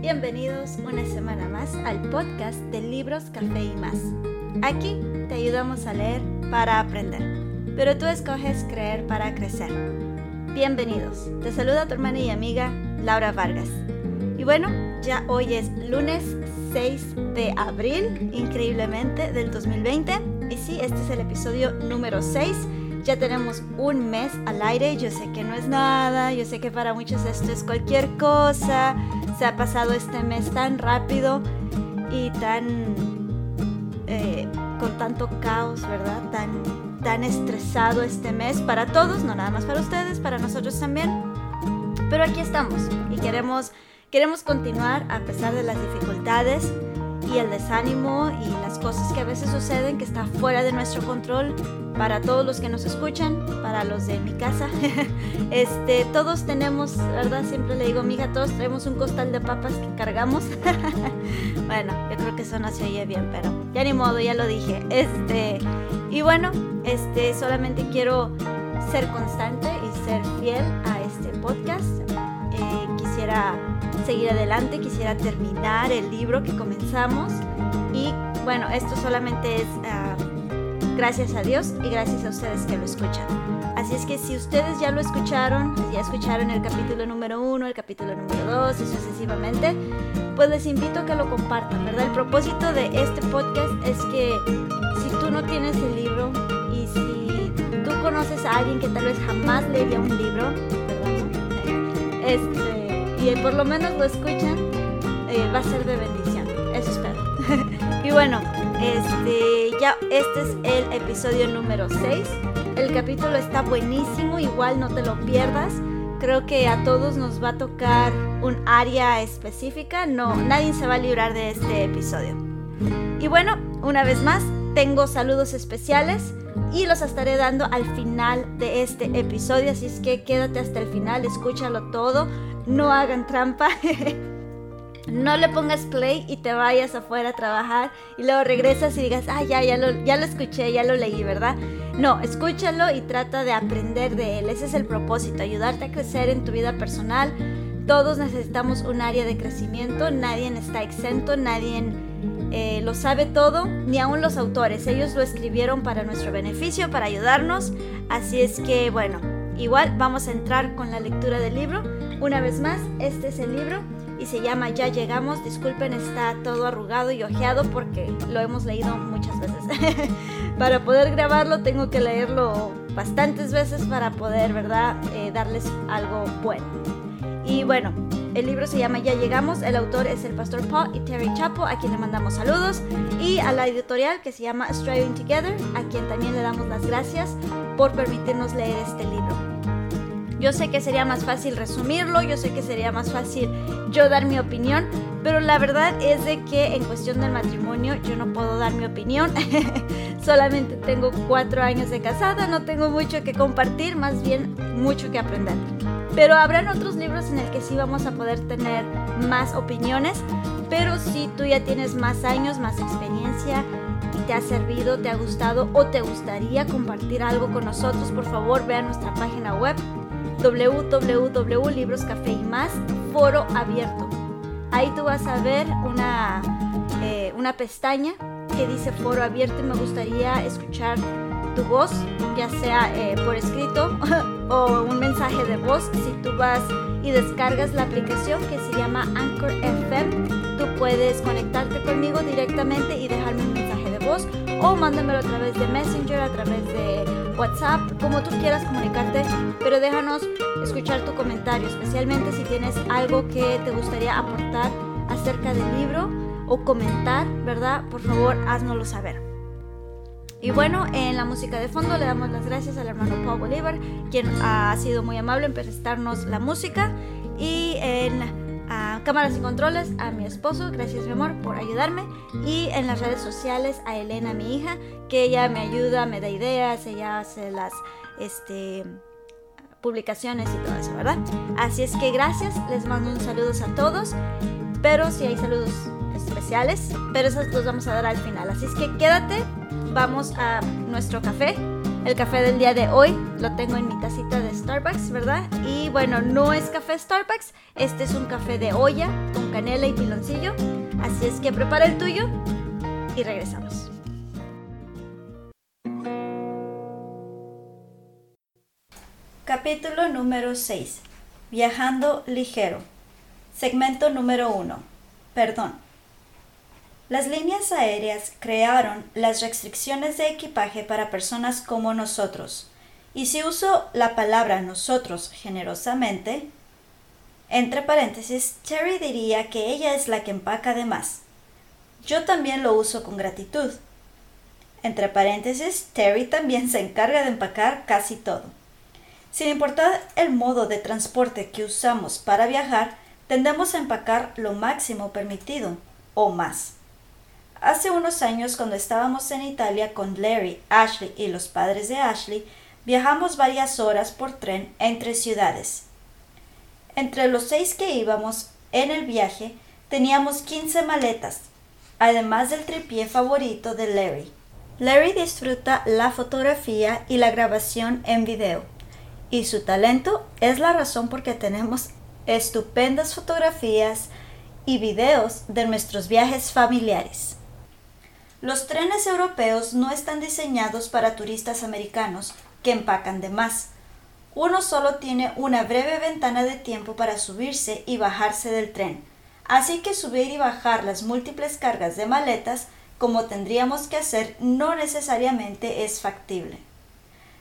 Bienvenidos una semana más al podcast de Libros, Café y más. Aquí te ayudamos a leer para aprender, pero tú escoges creer para crecer. Bienvenidos, te saluda tu hermana y amiga Laura Vargas. Y bueno, ya hoy es lunes 6 de abril, increíblemente, del 2020. Y sí, este es el episodio número 6 ya tenemos un mes al aire, yo sé que no es nada, yo sé que para muchos esto es cualquier cosa, se ha pasado este mes tan rápido y tan... Eh, con tanto caos, ¿verdad? Tan, tan estresado este mes para todos, no nada más para ustedes, para nosotros también. Pero aquí estamos y queremos, queremos continuar a pesar de las dificultades y el desánimo y las cosas que a veces suceden que está fuera de nuestro control para todos los que nos escuchan, para los de mi casa. este, todos tenemos, ¿verdad? Siempre le digo, amiga, todos traemos un costal de papas que cargamos. bueno, yo creo que eso no se oye bien, pero ya ni modo, ya lo dije. Este, y bueno, este, solamente quiero ser constante y ser fiel a este podcast. Eh, quisiera seguir adelante, quisiera terminar el libro que comenzamos y bueno, esto solamente es ah, gracias a Dios y gracias a ustedes que lo escuchan. Así es que si ustedes ya lo escucharon, ya escucharon el capítulo número uno, el capítulo número dos y sucesivamente, pues les invito a que lo compartan, ¿verdad? El propósito de este podcast es que si tú no tienes el libro y si tú conoces a alguien que tal vez jamás leería un libro, ¿verdad? Este, y por lo menos lo escuchan, eh, va a ser de bendición. Eso espero. y bueno, este, ya este es el episodio número 6. El capítulo está buenísimo, igual no te lo pierdas. Creo que a todos nos va a tocar un área específica. No, nadie se va a librar de este episodio. Y bueno, una vez más, tengo saludos especiales y los estaré dando al final de este episodio, así es que quédate hasta el final, escúchalo todo no hagan trampa. no le pongas play y te vayas afuera a trabajar y luego regresas y digas, ah, ya, ya lo, ya lo escuché, ya lo leí, ¿verdad? No, escúchalo y trata de aprender de él. Ese es el propósito, ayudarte a crecer en tu vida personal. Todos necesitamos un área de crecimiento, nadie está exento, nadie eh, lo sabe todo, ni aún los autores. Ellos lo escribieron para nuestro beneficio, para ayudarnos. Así es que, bueno, igual vamos a entrar con la lectura del libro. Una vez más, este es el libro y se llama Ya llegamos. Disculpen, está todo arrugado y ojeado porque lo hemos leído muchas veces. para poder grabarlo tengo que leerlo bastantes veces para poder, ¿verdad?, eh, darles algo bueno. Y bueno, el libro se llama Ya llegamos, el autor es el pastor Paul y Terry Chapo, a quien le mandamos saludos, y a la editorial que se llama Striving Together, a quien también le damos las gracias por permitirnos leer este libro. Yo sé que sería más fácil resumirlo, yo sé que sería más fácil yo dar mi opinión, pero la verdad es de que en cuestión del matrimonio yo no puedo dar mi opinión. Solamente tengo cuatro años de casada, no tengo mucho que compartir, más bien mucho que aprender. Pero habrán otros libros en el que sí vamos a poder tener más opiniones, pero si tú ya tienes más años, más experiencia, te ha servido, te ha gustado o te gustaría compartir algo con nosotros, por favor ve a nuestra página web www.libroscafé y más, foro abierto. Ahí tú vas a ver una, eh, una pestaña que dice foro abierto y me gustaría escuchar tu voz, ya sea eh, por escrito o un mensaje de voz. Si tú vas y descargas la aplicación que se llama Anchor FM, tú puedes conectarte conmigo directamente y dejarme un mensaje de voz o mándamelo a través de Messenger, a través de WhatsApp, como tú quieras comunicarte, pero déjanos escuchar tu comentario, especialmente si tienes algo que te gustaría aportar acerca del libro o comentar, ¿verdad? Por favor, háznoslo saber. Y bueno, en la música de fondo le damos las gracias al hermano Paul Bolívar, quien ha sido muy amable en prestarnos la música. Y en a cámaras y controles a mi esposo, gracias mi amor por ayudarme y en las redes sociales a Elena mi hija, que ella me ayuda, me da ideas, ella hace las este publicaciones y todo eso, ¿verdad? Así es que gracias, les mando un saludo a todos, pero si hay saludos especiales, pero esos los vamos a dar al final. Así es que quédate, vamos a nuestro café El café del día de hoy lo tengo en mi tacita de Starbucks, ¿verdad? Y bueno, no es café Starbucks, este es un café de olla con canela y piloncillo. Así es que prepara el tuyo y regresamos. Capítulo número 6. Viajando ligero. Segmento número 1. Perdón. Las líneas aéreas crearon las restricciones de equipaje para personas como nosotros. Y si uso la palabra nosotros generosamente, entre paréntesis, Terry diría que ella es la que empaca de más. Yo también lo uso con gratitud. Entre paréntesis, Terry también se encarga de empacar casi todo. Sin importar el modo de transporte que usamos para viajar, tendemos a empacar lo máximo permitido o más. Hace unos años, cuando estábamos en Italia con Larry, Ashley y los padres de Ashley, viajamos varias horas por tren entre ciudades. Entre los seis que íbamos en el viaje, teníamos 15 maletas, además del tripié favorito de Larry. Larry disfruta la fotografía y la grabación en video y su talento es la razón por que tenemos estupendas fotografías y videos de nuestros viajes familiares. Los trenes europeos no están diseñados para turistas americanos que empacan de más. Uno solo tiene una breve ventana de tiempo para subirse y bajarse del tren, así que subir y bajar las múltiples cargas de maletas como tendríamos que hacer no necesariamente es factible.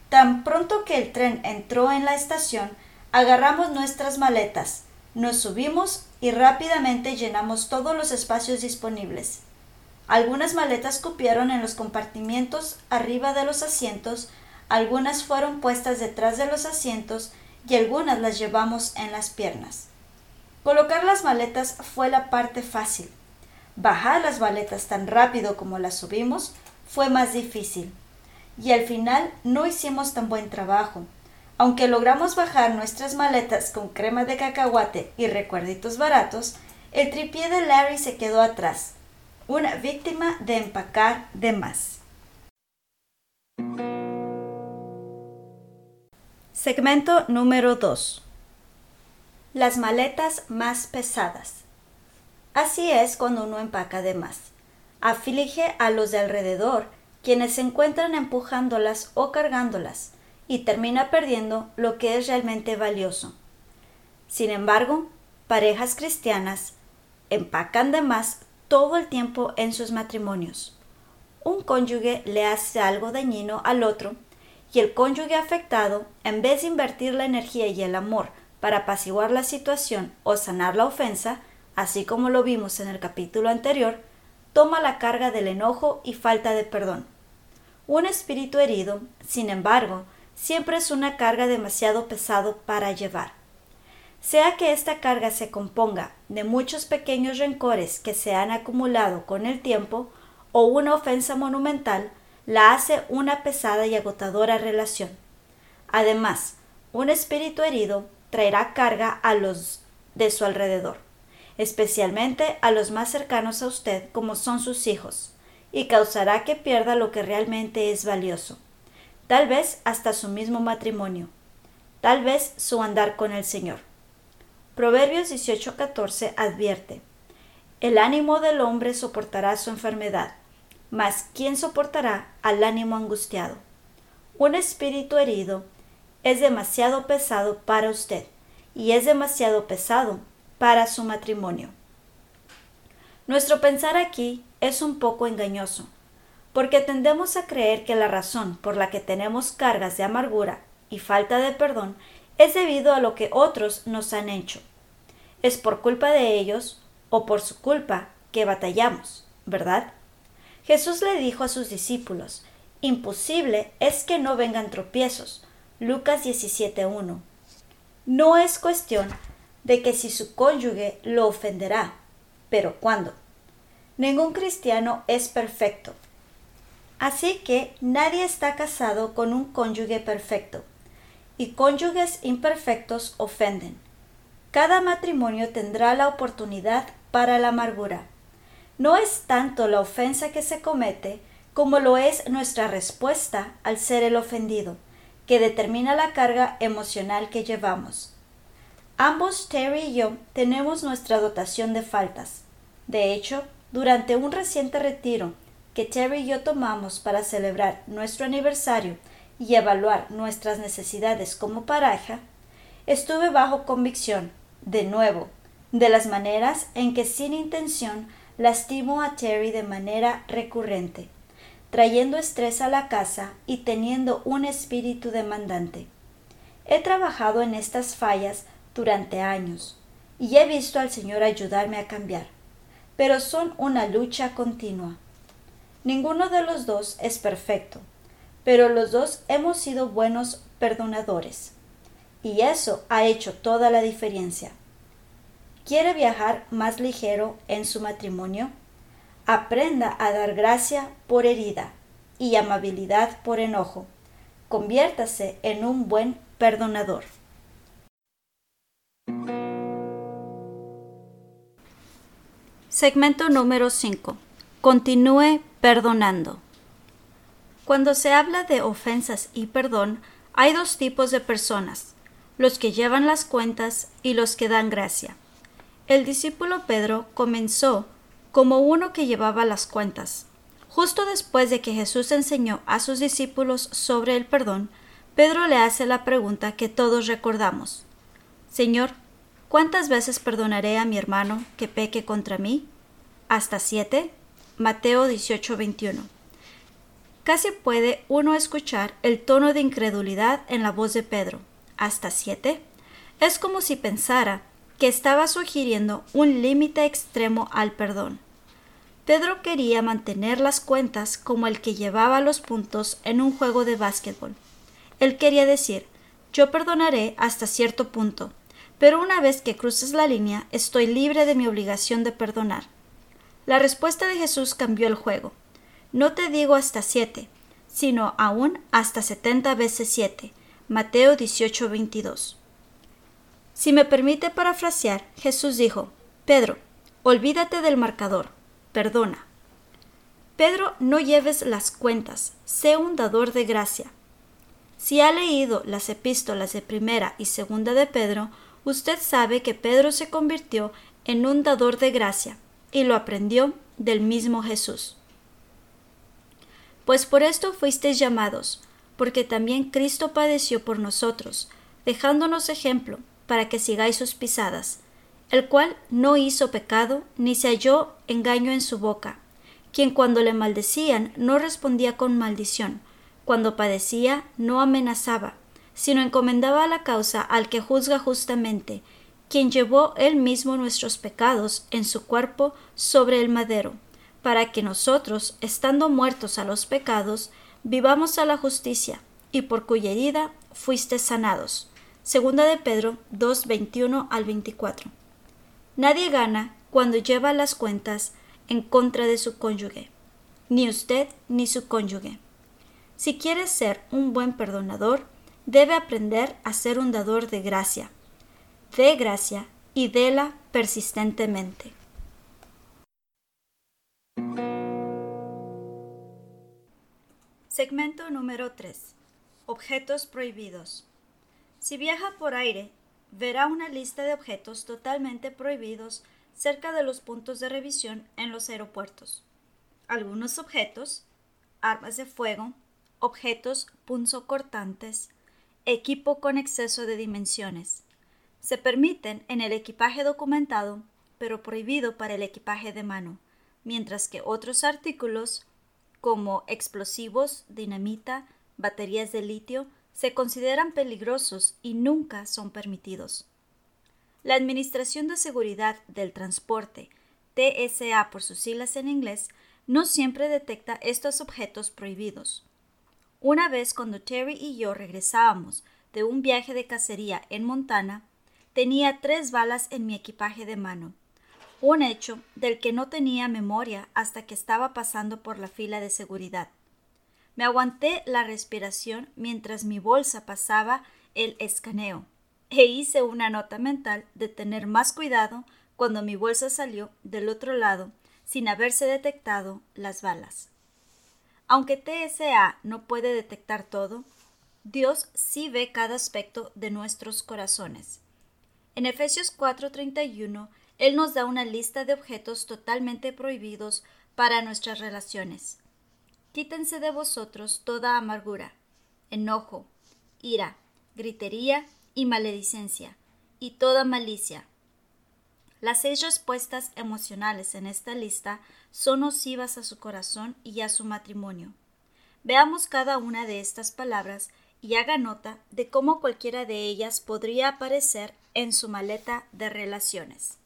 Tan pronto que el tren entró en la estación, agarramos nuestras maletas, nos subimos y rápidamente llenamos todos los espacios disponibles. Algunas maletas cupieron en los compartimientos arriba de los asientos, algunas fueron puestas detrás de los asientos y algunas las llevamos en las piernas. Colocar las maletas fue la parte fácil. Bajar las maletas tan rápido como las subimos fue más difícil y al final no hicimos tan buen trabajo. Aunque logramos bajar nuestras maletas con crema de cacahuate y recuerditos baratos, el tripié de Larry se quedó atrás, una víctima de empacar de más. Segmento número 2. Las maletas más pesadas. Así es cuando uno empaca de más. Aflige a los de alrededor quienes se encuentran empujándolas o cargándolas y termina perdiendo lo que es realmente valioso. Sin embargo, parejas cristianas empacan de más todo el tiempo en sus matrimonios. Un cónyuge le hace algo dañino al otro y el cónyuge afectado, en vez de invertir la energía y el amor para apaciguar la situación o sanar la ofensa, así como lo vimos en el capítulo anterior, toma la carga del enojo y falta de perdón. Un espíritu herido, sin embargo, siempre es una carga demasiado pesado para llevar. Sea que esta carga se componga de muchos pequeños rencores que se han acumulado con el tiempo o una ofensa monumental, la hace una pesada y agotadora relación. Además, un espíritu herido traerá carga a los de su alrededor, especialmente a los más cercanos a usted como son sus hijos, y causará que pierda lo que realmente es valioso, tal vez hasta su mismo matrimonio, tal vez su andar con el Señor. Proverbios 18:14 advierte, El ánimo del hombre soportará su enfermedad, mas ¿quién soportará al ánimo angustiado? Un espíritu herido es demasiado pesado para usted y es demasiado pesado para su matrimonio. Nuestro pensar aquí es un poco engañoso, porque tendemos a creer que la razón por la que tenemos cargas de amargura y falta de perdón es debido a lo que otros nos han hecho. Es por culpa de ellos o por su culpa que batallamos, ¿verdad? Jesús le dijo a sus discípulos, imposible es que no vengan tropiezos. Lucas 17.1. No es cuestión de que si su cónyuge lo ofenderá, pero ¿cuándo? Ningún cristiano es perfecto. Así que nadie está casado con un cónyuge perfecto. Y cónyuges imperfectos ofenden. Cada matrimonio tendrá la oportunidad para la amargura. No es tanto la ofensa que se comete como lo es nuestra respuesta al ser el ofendido, que determina la carga emocional que llevamos. Ambos, Terry y yo, tenemos nuestra dotación de faltas. De hecho, durante un reciente retiro que Terry y yo tomamos para celebrar nuestro aniversario y evaluar nuestras necesidades como pareja, estuve bajo convicción, de nuevo, de las maneras en que sin intención lastimo a Terry de manera recurrente, trayendo estrés a la casa y teniendo un espíritu demandante. He trabajado en estas fallas durante años y he visto al Señor ayudarme a cambiar, pero son una lucha continua. Ninguno de los dos es perfecto, pero los dos hemos sido buenos perdonadores. Y eso ha hecho toda la diferencia. ¿Quiere viajar más ligero en su matrimonio? Aprenda a dar gracia por herida y amabilidad por enojo. Conviértase en un buen perdonador. Segmento número 5. Continúe perdonando. Cuando se habla de ofensas y perdón, hay dos tipos de personas, los que llevan las cuentas y los que dan gracia. El discípulo Pedro comenzó como uno que llevaba las cuentas. Justo después de que Jesús enseñó a sus discípulos sobre el perdón, Pedro le hace la pregunta que todos recordamos. Señor, ¿cuántas veces perdonaré a mi hermano que peque contra mí? ¿Hasta siete? Mateo 18:21. Casi puede uno escuchar el tono de incredulidad en la voz de Pedro. ¿Hasta siete? Es como si pensara que estaba sugiriendo un límite extremo al perdón. Pedro quería mantener las cuentas como el que llevaba los puntos en un juego de básquetbol. Él quería decir, yo perdonaré hasta cierto punto, pero una vez que cruces la línea estoy libre de mi obligación de perdonar. La respuesta de Jesús cambió el juego. No te digo hasta siete, sino aún hasta setenta veces siete. Mateo 18, 22. Si me permite parafrasear, Jesús dijo, Pedro, olvídate del marcador, perdona. Pedro, no lleves las cuentas, sé un dador de gracia. Si ha leído las epístolas de primera y segunda de Pedro, usted sabe que Pedro se convirtió en un dador de gracia y lo aprendió del mismo Jesús. Pues por esto fuisteis llamados, porque también Cristo padeció por nosotros, dejándonos ejemplo, para que sigáis sus pisadas, el cual no hizo pecado, ni se halló engaño en su boca, quien cuando le maldecían no respondía con maldición, cuando padecía no amenazaba, sino encomendaba la causa al que juzga justamente, quien llevó él mismo nuestros pecados en su cuerpo sobre el madero, para que nosotros, estando muertos a los pecados, vivamos a la justicia, y por cuya herida fuiste sanados. Segunda de Pedro 2, 21 al 24. Nadie gana cuando lleva las cuentas en contra de su cónyuge, ni usted ni su cónyuge. Si quiere ser un buen perdonador, debe aprender a ser un dador de gracia. De gracia y déla persistentemente. Segmento número 3. Objetos prohibidos. Si viaja por aire, verá una lista de objetos totalmente prohibidos cerca de los puntos de revisión en los aeropuertos. Algunos objetos, armas de fuego, objetos punzocortantes, equipo con exceso de dimensiones. Se permiten en el equipaje documentado, pero prohibido para el equipaje de mano, mientras que otros artículos como explosivos, dinamita, baterías de litio, se consideran peligrosos y nunca son permitidos. La Administración de Seguridad del Transporte, TSA por sus siglas en inglés, no siempre detecta estos objetos prohibidos. Una vez cuando Terry y yo regresábamos de un viaje de cacería en Montana, tenía tres balas en mi equipaje de mano un hecho del que no tenía memoria hasta que estaba pasando por la fila de seguridad. Me aguanté la respiración mientras mi bolsa pasaba el escaneo e hice una nota mental de tener más cuidado cuando mi bolsa salió del otro lado sin haberse detectado las balas. Aunque TSA no puede detectar todo, Dios sí ve cada aspecto de nuestros corazones. En Efesios 4:31, Él nos da una lista de objetos totalmente prohibidos para nuestras relaciones. Quítense de vosotros toda amargura, enojo, ira, gritería y maledicencia, y toda malicia. Las seis respuestas emocionales en esta lista son nocivas a su corazón y a su matrimonio. Veamos cada una de estas palabras y haga nota de cómo cualquiera de ellas podría aparecer en su maleta de relaciones.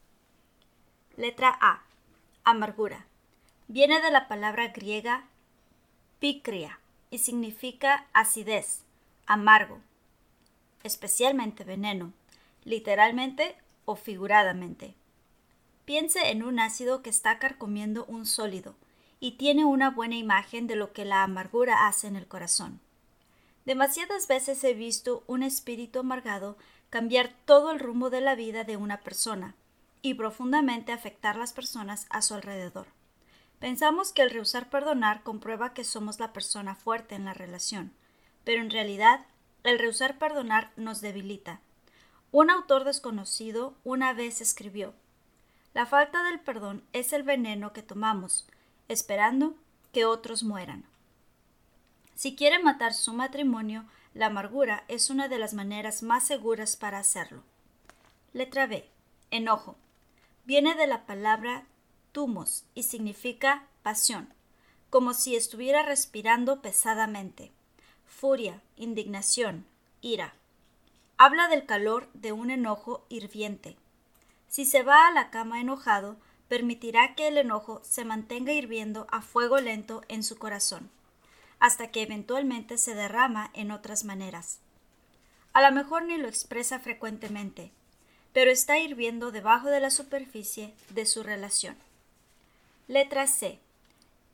Letra A. Amargura. Viene de la palabra griega picria y significa acidez, amargo, especialmente veneno, literalmente o figuradamente. Piense en un ácido que está carcomiendo un sólido y tiene una buena imagen de lo que la amargura hace en el corazón. Demasiadas veces he visto un espíritu amargado cambiar todo el rumbo de la vida de una persona y profundamente afectar las personas a su alrededor. Pensamos que el rehusar perdonar comprueba que somos la persona fuerte en la relación, pero en realidad el rehusar perdonar nos debilita. Un autor desconocido una vez escribió La falta del perdón es el veneno que tomamos, esperando que otros mueran. Si quiere matar su matrimonio, la amargura es una de las maneras más seguras para hacerlo. Letra B. Enojo. Viene de la palabra tumos y significa pasión, como si estuviera respirando pesadamente furia, indignación, ira. Habla del calor de un enojo hirviente. Si se va a la cama enojado, permitirá que el enojo se mantenga hirviendo a fuego lento en su corazón, hasta que eventualmente se derrama en otras maneras. A lo mejor ni lo expresa frecuentemente, pero está hirviendo debajo de la superficie de su relación. Letra C.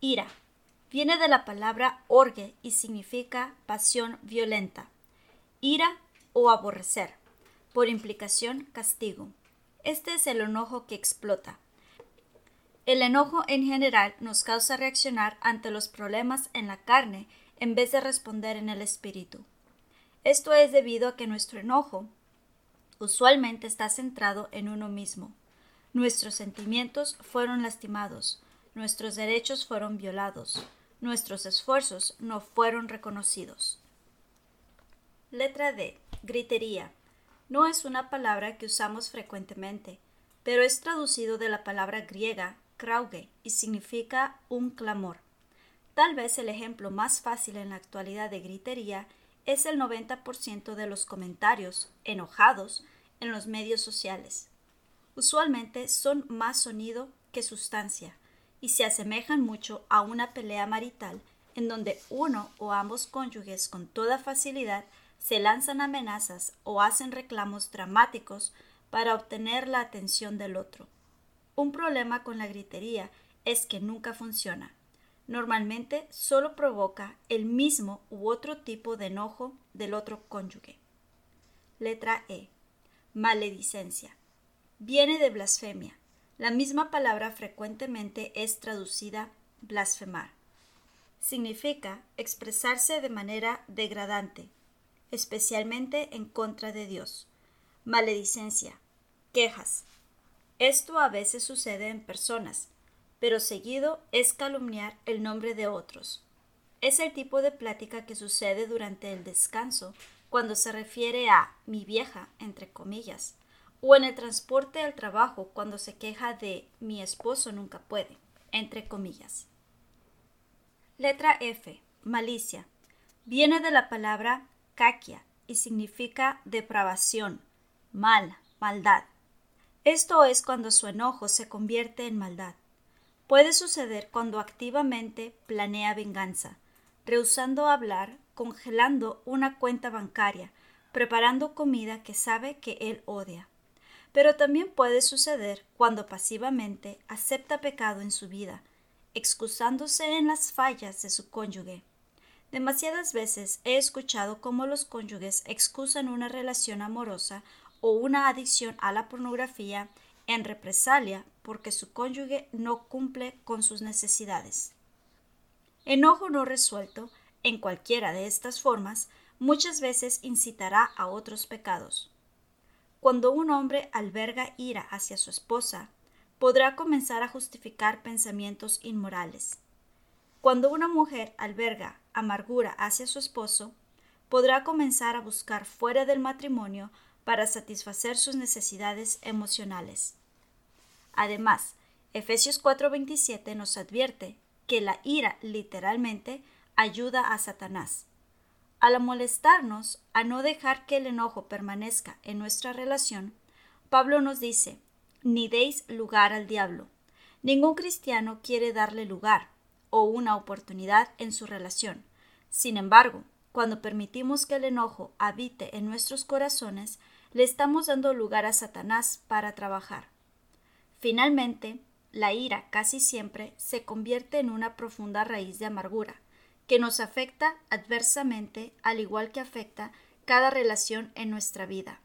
Ira viene de la palabra orgue y significa pasión violenta, ira o aborrecer, por implicación castigo. Este es el enojo que explota. El enojo en general nos causa reaccionar ante los problemas en la carne en vez de responder en el espíritu. Esto es debido a que nuestro enojo usualmente está centrado en uno mismo. Nuestros sentimientos fueron lastimados, nuestros derechos fueron violados, nuestros esfuerzos no fueron reconocidos. Letra D. Gritería. No es una palabra que usamos frecuentemente, pero es traducido de la palabra griega krauge y significa un clamor. Tal vez el ejemplo más fácil en la actualidad de gritería es el 90% de los comentarios enojados en los medios sociales. Usualmente son más sonido que sustancia y se asemejan mucho a una pelea marital en donde uno o ambos cónyuges con toda facilidad se lanzan amenazas o hacen reclamos dramáticos para obtener la atención del otro. Un problema con la gritería es que nunca funciona. Normalmente solo provoca el mismo u otro tipo de enojo del otro cónyuge. Letra E. Maledicencia. Viene de blasfemia, la misma palabra frecuentemente es traducida blasfemar. Significa expresarse de manera degradante, especialmente en contra de Dios. Maledicencia, quejas. Esto a veces sucede en personas, pero seguido es calumniar el nombre de otros. Es el tipo de plática que sucede durante el descanso cuando se refiere a mi vieja, entre comillas, o en el transporte al trabajo cuando se queja de mi esposo nunca puede, entre comillas. Letra F. Malicia. Viene de la palabra caquia y significa depravación, mal, maldad. Esto es cuando su enojo se convierte en maldad. Puede suceder cuando activamente planea venganza, rehusando hablar, congelando una cuenta bancaria, preparando comida que sabe que él odia pero también puede suceder cuando pasivamente acepta pecado en su vida, excusándose en las fallas de su cónyuge. Demasiadas veces he escuchado cómo los cónyuges excusan una relación amorosa o una adicción a la pornografía en represalia porque su cónyuge no cumple con sus necesidades. Enojo no resuelto, en cualquiera de estas formas, muchas veces incitará a otros pecados. Cuando un hombre alberga ira hacia su esposa, podrá comenzar a justificar pensamientos inmorales. Cuando una mujer alberga amargura hacia su esposo, podrá comenzar a buscar fuera del matrimonio para satisfacer sus necesidades emocionales. Además, Efesios 4:27 nos advierte que la ira literalmente ayuda a Satanás. Al molestarnos a no dejar que el enojo permanezca en nuestra relación, Pablo nos dice, ni deis lugar al diablo. Ningún cristiano quiere darle lugar o una oportunidad en su relación. Sin embargo, cuando permitimos que el enojo habite en nuestros corazones, le estamos dando lugar a Satanás para trabajar. Finalmente, la ira casi siempre se convierte en una profunda raíz de amargura, que nos afecta adversamente al igual que afecta cada relación en nuestra vida.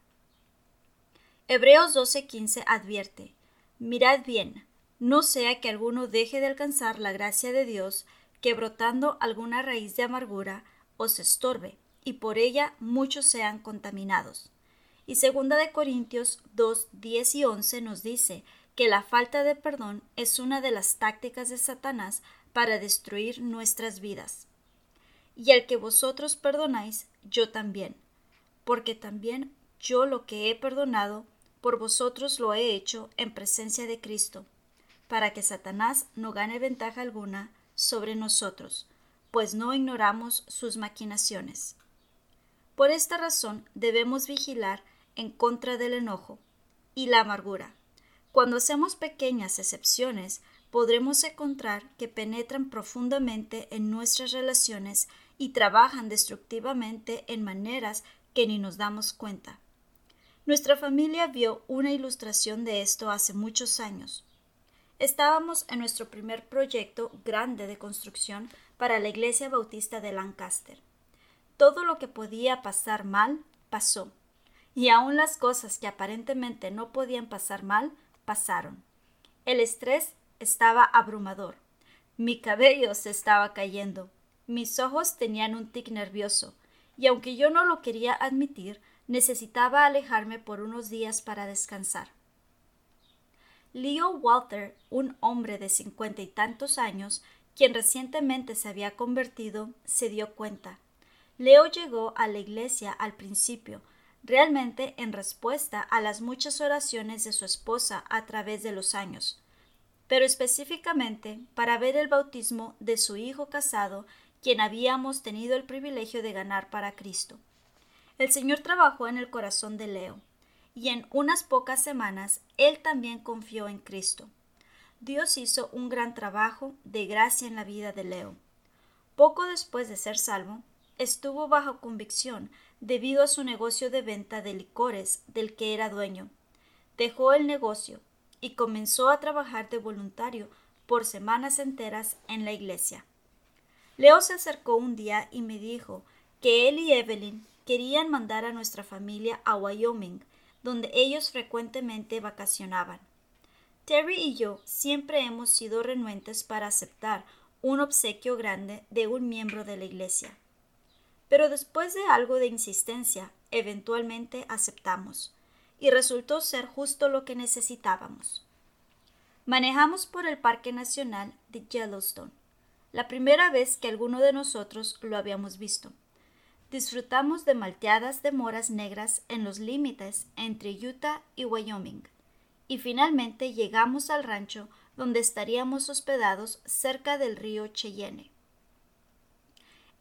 Hebreos 12:15 advierte, Mirad bien, no sea que alguno deje de alcanzar la gracia de Dios, que brotando alguna raíz de amargura os estorbe, y por ella muchos sean contaminados. Y segunda de Corintios 2, 10 y 11 nos dice que la falta de perdón es una de las tácticas de Satanás para destruir nuestras vidas. Y al que vosotros perdonáis, yo también, porque también yo lo que he perdonado, por vosotros lo he hecho en presencia de Cristo, para que Satanás no gane ventaja alguna sobre nosotros, pues no ignoramos sus maquinaciones. Por esta razón debemos vigilar en contra del enojo y la amargura. Cuando hacemos pequeñas excepciones, podremos encontrar que penetran profundamente en nuestras relaciones y trabajan destructivamente en maneras que ni nos damos cuenta. Nuestra familia vio una ilustración de esto hace muchos años. Estábamos en nuestro primer proyecto grande de construcción para la Iglesia Bautista de Lancaster. Todo lo que podía pasar mal pasó y aun las cosas que aparentemente no podían pasar mal, pasaron. El estrés estaba abrumador. Mi cabello se estaba cayendo. Mis ojos tenían un tic nervioso, y aunque yo no lo quería admitir, necesitaba alejarme por unos días para descansar. Leo Walter, un hombre de cincuenta y tantos años, quien recientemente se había convertido, se dio cuenta. Leo llegó a la iglesia al principio, realmente en respuesta a las muchas oraciones de su esposa a través de los años, pero específicamente para ver el bautismo de su hijo casado, quien habíamos tenido el privilegio de ganar para Cristo. El Señor trabajó en el corazón de Leo, y en unas pocas semanas él también confió en Cristo. Dios hizo un gran trabajo de gracia en la vida de Leo. Poco después de ser salvo, estuvo bajo convicción debido a su negocio de venta de licores del que era dueño. Dejó el negocio y comenzó a trabajar de voluntario por semanas enteras en la iglesia. Leo se acercó un día y me dijo que él y Evelyn querían mandar a nuestra familia a Wyoming, donde ellos frecuentemente vacacionaban. Terry y yo siempre hemos sido renuentes para aceptar un obsequio grande de un miembro de la iglesia pero después de algo de insistencia, eventualmente aceptamos, y resultó ser justo lo que necesitábamos. Manejamos por el Parque Nacional de Yellowstone, la primera vez que alguno de nosotros lo habíamos visto. Disfrutamos de malteadas de moras negras en los límites entre Utah y Wyoming, y finalmente llegamos al rancho donde estaríamos hospedados cerca del río Cheyenne.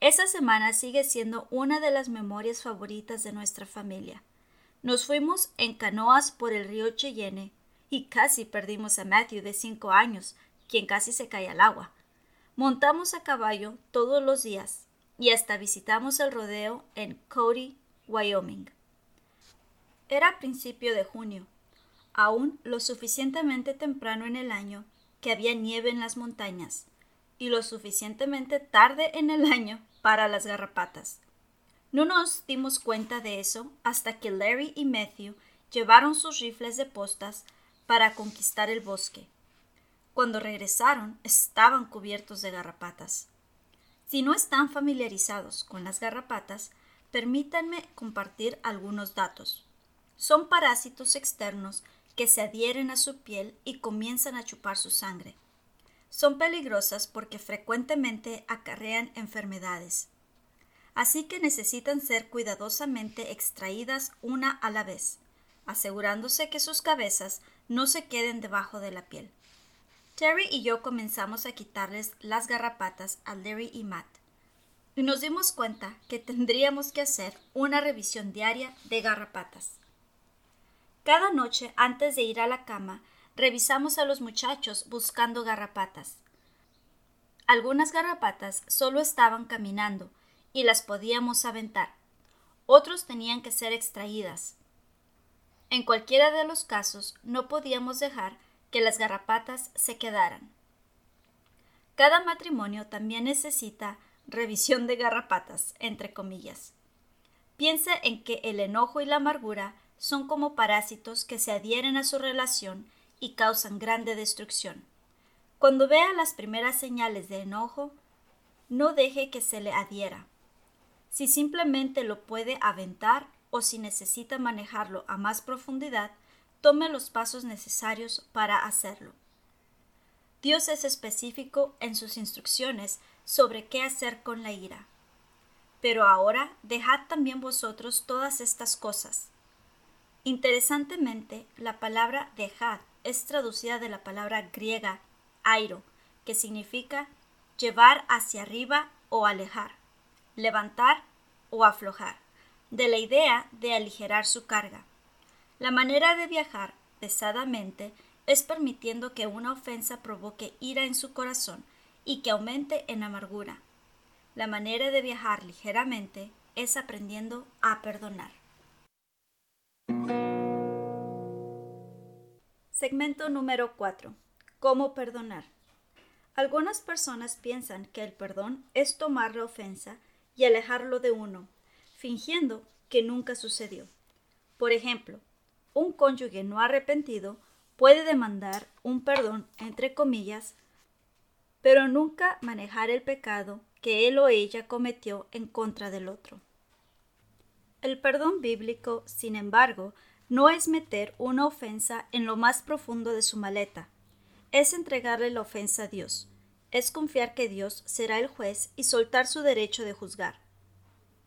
Esa semana sigue siendo una de las memorias favoritas de nuestra familia. Nos fuimos en canoas por el río Cheyenne y casi perdimos a Matthew de cinco años, quien casi se cae al agua. Montamos a caballo todos los días y hasta visitamos el rodeo en Cody, Wyoming. Era principio de junio, aún lo suficientemente temprano en el año que había nieve en las montañas, y lo suficientemente tarde en el año para las garrapatas. No nos dimos cuenta de eso hasta que Larry y Matthew llevaron sus rifles de postas para conquistar el bosque. Cuando regresaron estaban cubiertos de garrapatas. Si no están familiarizados con las garrapatas, permítanme compartir algunos datos. Son parásitos externos que se adhieren a su piel y comienzan a chupar su sangre. Son peligrosas porque frecuentemente acarrean enfermedades. Así que necesitan ser cuidadosamente extraídas una a la vez, asegurándose que sus cabezas no se queden debajo de la piel. Terry y yo comenzamos a quitarles las garrapatas a Larry y Matt, y nos dimos cuenta que tendríamos que hacer una revisión diaria de garrapatas. Cada noche antes de ir a la cama, revisamos a los muchachos buscando garrapatas. Algunas garrapatas solo estaban caminando y las podíamos aventar. Otros tenían que ser extraídas. En cualquiera de los casos no podíamos dejar que las garrapatas se quedaran. Cada matrimonio también necesita revisión de garrapatas, entre comillas. Piensa en que el enojo y la amargura son como parásitos que se adhieren a su relación y causan grande destrucción. Cuando vea las primeras señales de enojo, no deje que se le adhiera. Si simplemente lo puede aventar o si necesita manejarlo a más profundidad, tome los pasos necesarios para hacerlo. Dios es específico en sus instrucciones sobre qué hacer con la ira. Pero ahora dejad también vosotros todas estas cosas. Interesantemente, la palabra dejad es traducida de la palabra griega airo, que significa llevar hacia arriba o alejar, levantar o aflojar, de la idea de aligerar su carga. La manera de viajar pesadamente es permitiendo que una ofensa provoque ira en su corazón y que aumente en amargura. La manera de viajar ligeramente es aprendiendo a perdonar. Segmento número 4. ¿Cómo perdonar? Algunas personas piensan que el perdón es tomar la ofensa y alejarlo de uno, fingiendo que nunca sucedió. Por ejemplo, un cónyuge no arrepentido puede demandar un perdón, entre comillas, pero nunca manejar el pecado que él o ella cometió en contra del otro. El perdón bíblico, sin embargo, no es meter una ofensa en lo más profundo de su maleta, es entregarle la ofensa a Dios, es confiar que Dios será el juez y soltar su derecho de juzgar.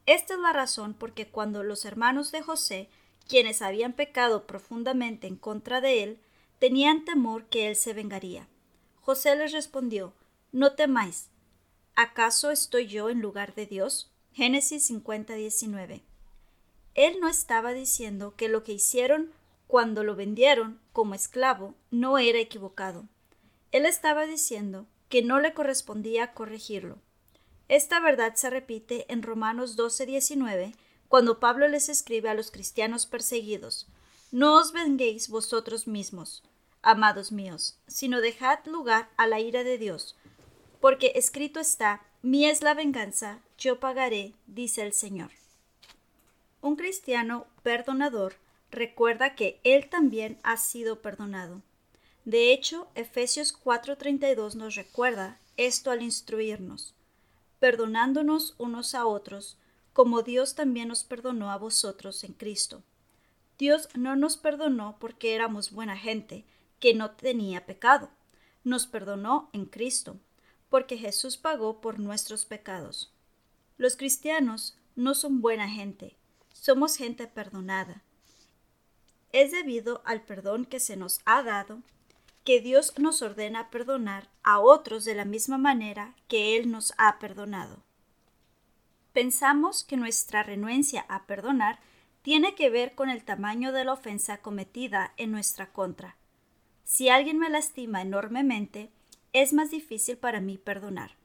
Esta es la razón por que cuando los hermanos de José quienes habían pecado profundamente en contra de él, tenían temor que él se vengaría. José les respondió, No temáis. ¿Acaso estoy yo en lugar de Dios? Génesis 50, 19. Él no estaba diciendo que lo que hicieron cuando lo vendieron como esclavo no era equivocado. Él estaba diciendo que no le correspondía corregirlo. Esta verdad se repite en Romanos 12, 19, cuando Pablo les escribe a los cristianos perseguidos, No os venguéis vosotros mismos, amados míos, sino dejad lugar a la ira de Dios, porque escrito está, Mí es la venganza, yo pagaré, dice el Señor. Un cristiano perdonador recuerda que él también ha sido perdonado. De hecho, Efesios 4:32 nos recuerda esto al instruirnos, perdonándonos unos a otros, como Dios también nos perdonó a vosotros en Cristo. Dios no nos perdonó porque éramos buena gente, que no tenía pecado. Nos perdonó en Cristo, porque Jesús pagó por nuestros pecados. Los cristianos no son buena gente, somos gente perdonada. Es debido al perdón que se nos ha dado que Dios nos ordena perdonar a otros de la misma manera que Él nos ha perdonado. Pensamos que nuestra renuencia a perdonar tiene que ver con el tamaño de la ofensa cometida en nuestra contra. Si alguien me lastima enormemente, es más difícil para mí perdonar.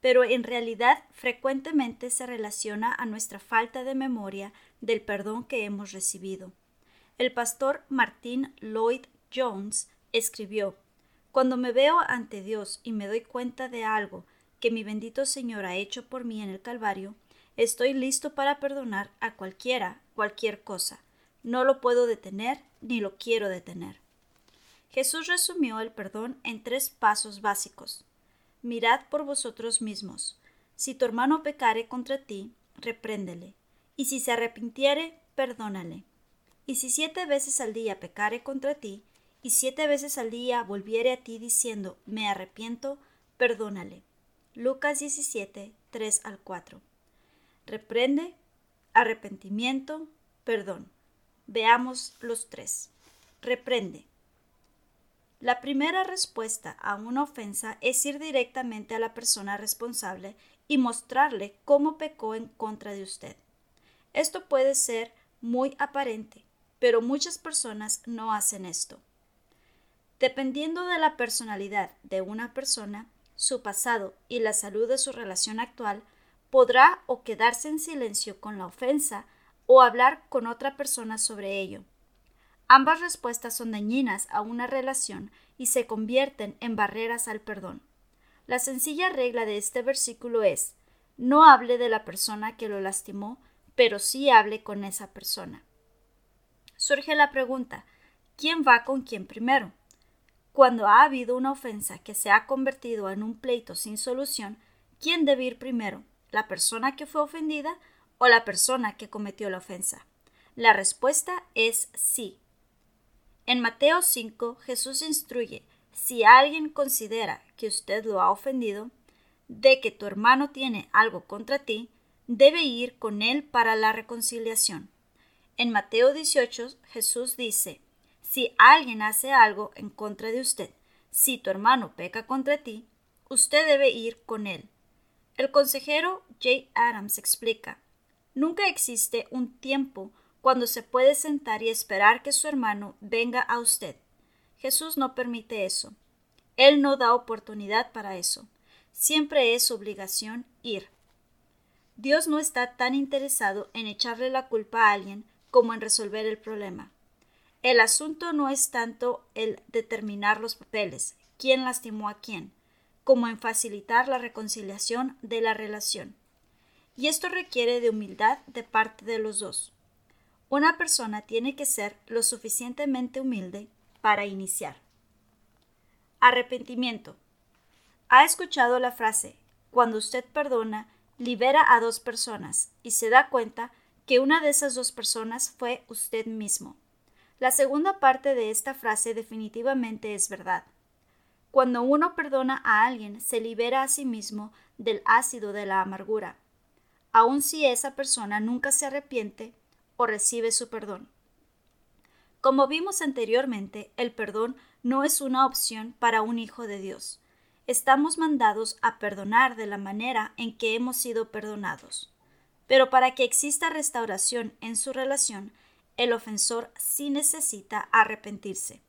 Pero en realidad frecuentemente se relaciona a nuestra falta de memoria del perdón que hemos recibido. El pastor Martin Lloyd Jones escribió Cuando me veo ante Dios y me doy cuenta de algo que mi bendito Señor ha hecho por mí en el Calvario, Estoy listo para perdonar a cualquiera, cualquier cosa. No lo puedo detener ni lo quiero detener. Jesús resumió el perdón en tres pasos básicos. Mirad por vosotros mismos. Si tu hermano pecare contra ti, repréndele, y si se arrepintiere, perdónale. Y si siete veces al día pecare contra ti, y siete veces al día volviere a ti diciendo, me arrepiento, perdónale. Lucas 17, 3 al 4. Reprende, arrepentimiento, perdón. Veamos los tres. Reprende. La primera respuesta a una ofensa es ir directamente a la persona responsable y mostrarle cómo pecó en contra de usted. Esto puede ser muy aparente, pero muchas personas no hacen esto. Dependiendo de la personalidad de una persona, su pasado y la salud de su relación actual, podrá o quedarse en silencio con la ofensa o hablar con otra persona sobre ello. Ambas respuestas son dañinas a una relación y se convierten en barreras al perdón. La sencilla regla de este versículo es no hable de la persona que lo lastimó, pero sí hable con esa persona. Surge la pregunta ¿quién va con quién primero? Cuando ha habido una ofensa que se ha convertido en un pleito sin solución, ¿quién debe ir primero? ¿La persona que fue ofendida o la persona que cometió la ofensa? La respuesta es sí. En Mateo 5, Jesús instruye, si alguien considera que usted lo ha ofendido, de que tu hermano tiene algo contra ti, debe ir con él para la reconciliación. En Mateo 18, Jesús dice, si alguien hace algo en contra de usted, si tu hermano peca contra ti, usted debe ir con él. El consejero J. Adams explica, nunca existe un tiempo cuando se puede sentar y esperar que su hermano venga a usted. Jesús no permite eso. Él no da oportunidad para eso. Siempre es obligación ir. Dios no está tan interesado en echarle la culpa a alguien como en resolver el problema. El asunto no es tanto el determinar los papeles, quién lastimó a quién, como en facilitar la reconciliación de la relación. Y esto requiere de humildad de parte de los dos. Una persona tiene que ser lo suficientemente humilde para iniciar. Arrepentimiento. Ha escuchado la frase, cuando usted perdona, libera a dos personas y se da cuenta que una de esas dos personas fue usted mismo. La segunda parte de esta frase definitivamente es verdad. Cuando uno perdona a alguien, se libera a sí mismo del ácido de la amargura. Aun si esa persona nunca se arrepiente, o recibe su perdón. Como vimos anteriormente, el perdón no es una opción para un hijo de Dios. Estamos mandados a perdonar de la manera en que hemos sido perdonados. Pero para que exista restauración en su relación, el ofensor sí necesita arrepentirse.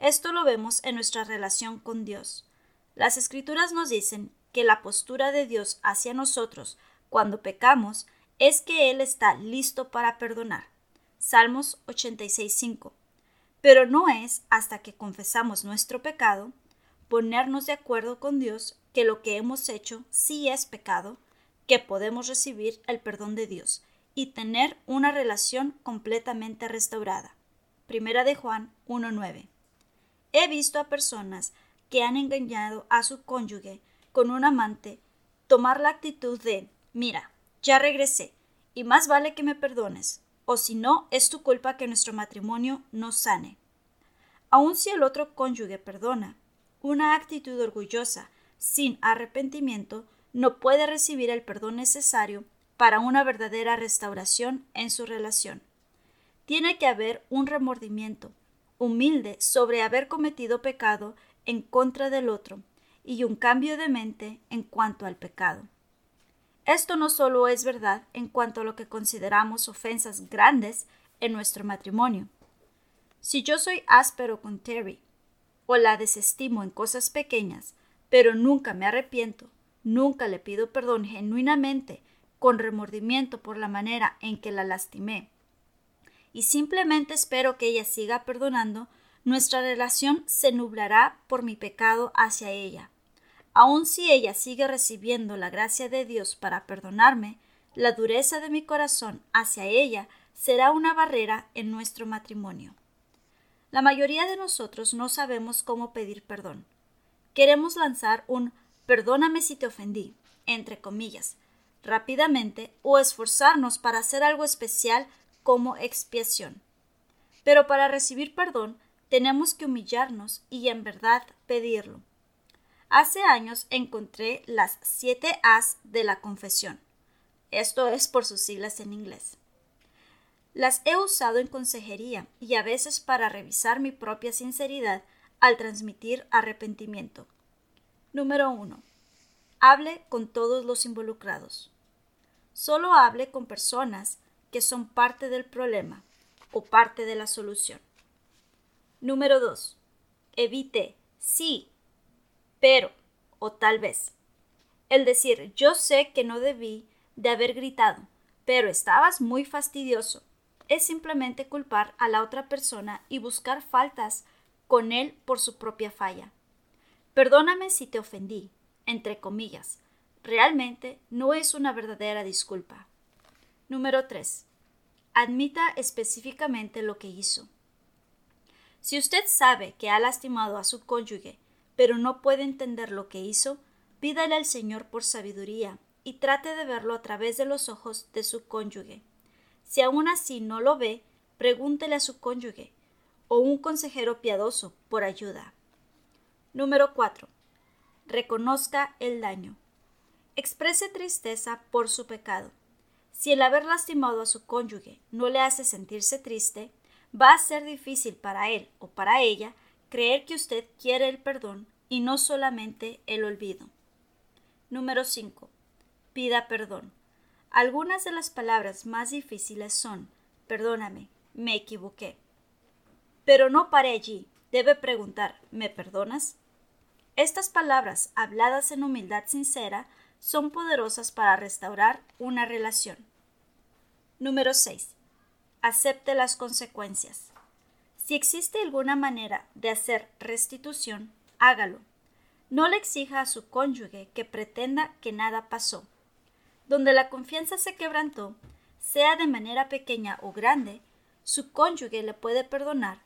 Esto lo vemos en nuestra relación con Dios. Las escrituras nos dicen que la postura de Dios hacia nosotros cuando pecamos es que Él está listo para perdonar. Salmos 86.5. Pero no es hasta que confesamos nuestro pecado, ponernos de acuerdo con Dios que lo que hemos hecho sí es pecado, que podemos recibir el perdón de Dios y tener una relación completamente restaurada. Primera de Juan 1.9. He visto a personas que han engañado a su cónyuge con un amante tomar la actitud de mira, ya regresé, y más vale que me perdones, o si no, es tu culpa que nuestro matrimonio no sane. Aun si el otro cónyuge perdona, una actitud orgullosa, sin arrepentimiento, no puede recibir el perdón necesario para una verdadera restauración en su relación. Tiene que haber un remordimiento humilde sobre haber cometido pecado en contra del otro y un cambio de mente en cuanto al pecado. Esto no solo es verdad en cuanto a lo que consideramos ofensas grandes en nuestro matrimonio. Si yo soy áspero con Terry, o la desestimo en cosas pequeñas, pero nunca me arrepiento, nunca le pido perdón genuinamente, con remordimiento por la manera en que la lastimé, y simplemente espero que ella siga perdonando, nuestra relación se nublará por mi pecado hacia ella. Aun si ella sigue recibiendo la gracia de Dios para perdonarme, la dureza de mi corazón hacia ella será una barrera en nuestro matrimonio. La mayoría de nosotros no sabemos cómo pedir perdón. Queremos lanzar un perdóname si te ofendí entre comillas, rápidamente o esforzarnos para hacer algo especial como expiación. Pero para recibir perdón tenemos que humillarnos y en verdad pedirlo. Hace años encontré las siete As de la confesión. Esto es por sus siglas en inglés. Las he usado en consejería y a veces para revisar mi propia sinceridad al transmitir arrepentimiento. Número 1. Hable con todos los involucrados. Solo hable con personas que son parte del problema o parte de la solución. Número 2. Evite sí, pero o tal vez. El decir yo sé que no debí de haber gritado, pero estabas muy fastidioso es simplemente culpar a la otra persona y buscar faltas con él por su propia falla. Perdóname si te ofendí, entre comillas. Realmente no es una verdadera disculpa. Número 3. Admita específicamente lo que hizo. Si usted sabe que ha lastimado a su cónyuge, pero no puede entender lo que hizo, pídale al Señor por sabiduría y trate de verlo a través de los ojos de su cónyuge. Si aún así no lo ve, pregúntele a su cónyuge o un consejero piadoso por ayuda. Número 4. Reconozca el daño. Exprese tristeza por su pecado. Si el haber lastimado a su cónyuge no le hace sentirse triste, va a ser difícil para él o para ella creer que usted quiere el perdón y no solamente el olvido. Número 5. Pida perdón. Algunas de las palabras más difíciles son perdóname, me equivoqué. Pero no pare allí, debe preguntar ¿me perdonas? Estas palabras, habladas en humildad sincera, son poderosas para restaurar una relación. Número 6. Acepte las consecuencias. Si existe alguna manera de hacer restitución, hágalo. No le exija a su cónyuge que pretenda que nada pasó donde la confianza se quebrantó, sea de manera pequeña o grande, su cónyuge le puede perdonar,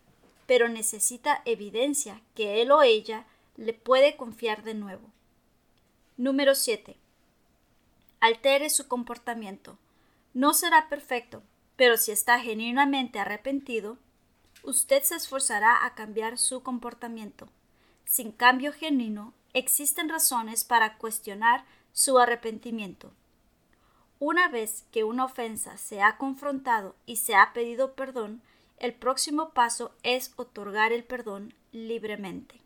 pero necesita evidencia que él o ella le puede confiar de nuevo. Número 7. Altere su comportamiento. No será perfecto, pero si está genuinamente arrepentido, usted se esforzará a cambiar su comportamiento. Sin cambio genuino, existen razones para cuestionar su arrepentimiento. Una vez que una ofensa se ha confrontado y se ha pedido perdón, el próximo paso es otorgar el perdón libremente.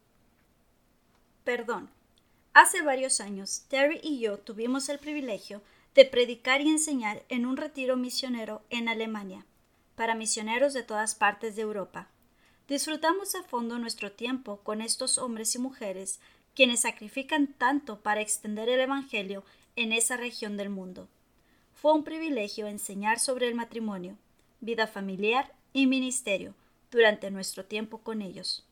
Perdón. Hace varios años, Terry y yo tuvimos el privilegio de predicar y enseñar en un retiro misionero en Alemania, para misioneros de todas partes de Europa. Disfrutamos a fondo nuestro tiempo con estos hombres y mujeres quienes sacrifican tanto para extender el Evangelio en esa región del mundo. Fue un privilegio enseñar sobre el matrimonio, vida familiar y ministerio durante nuestro tiempo con ellos.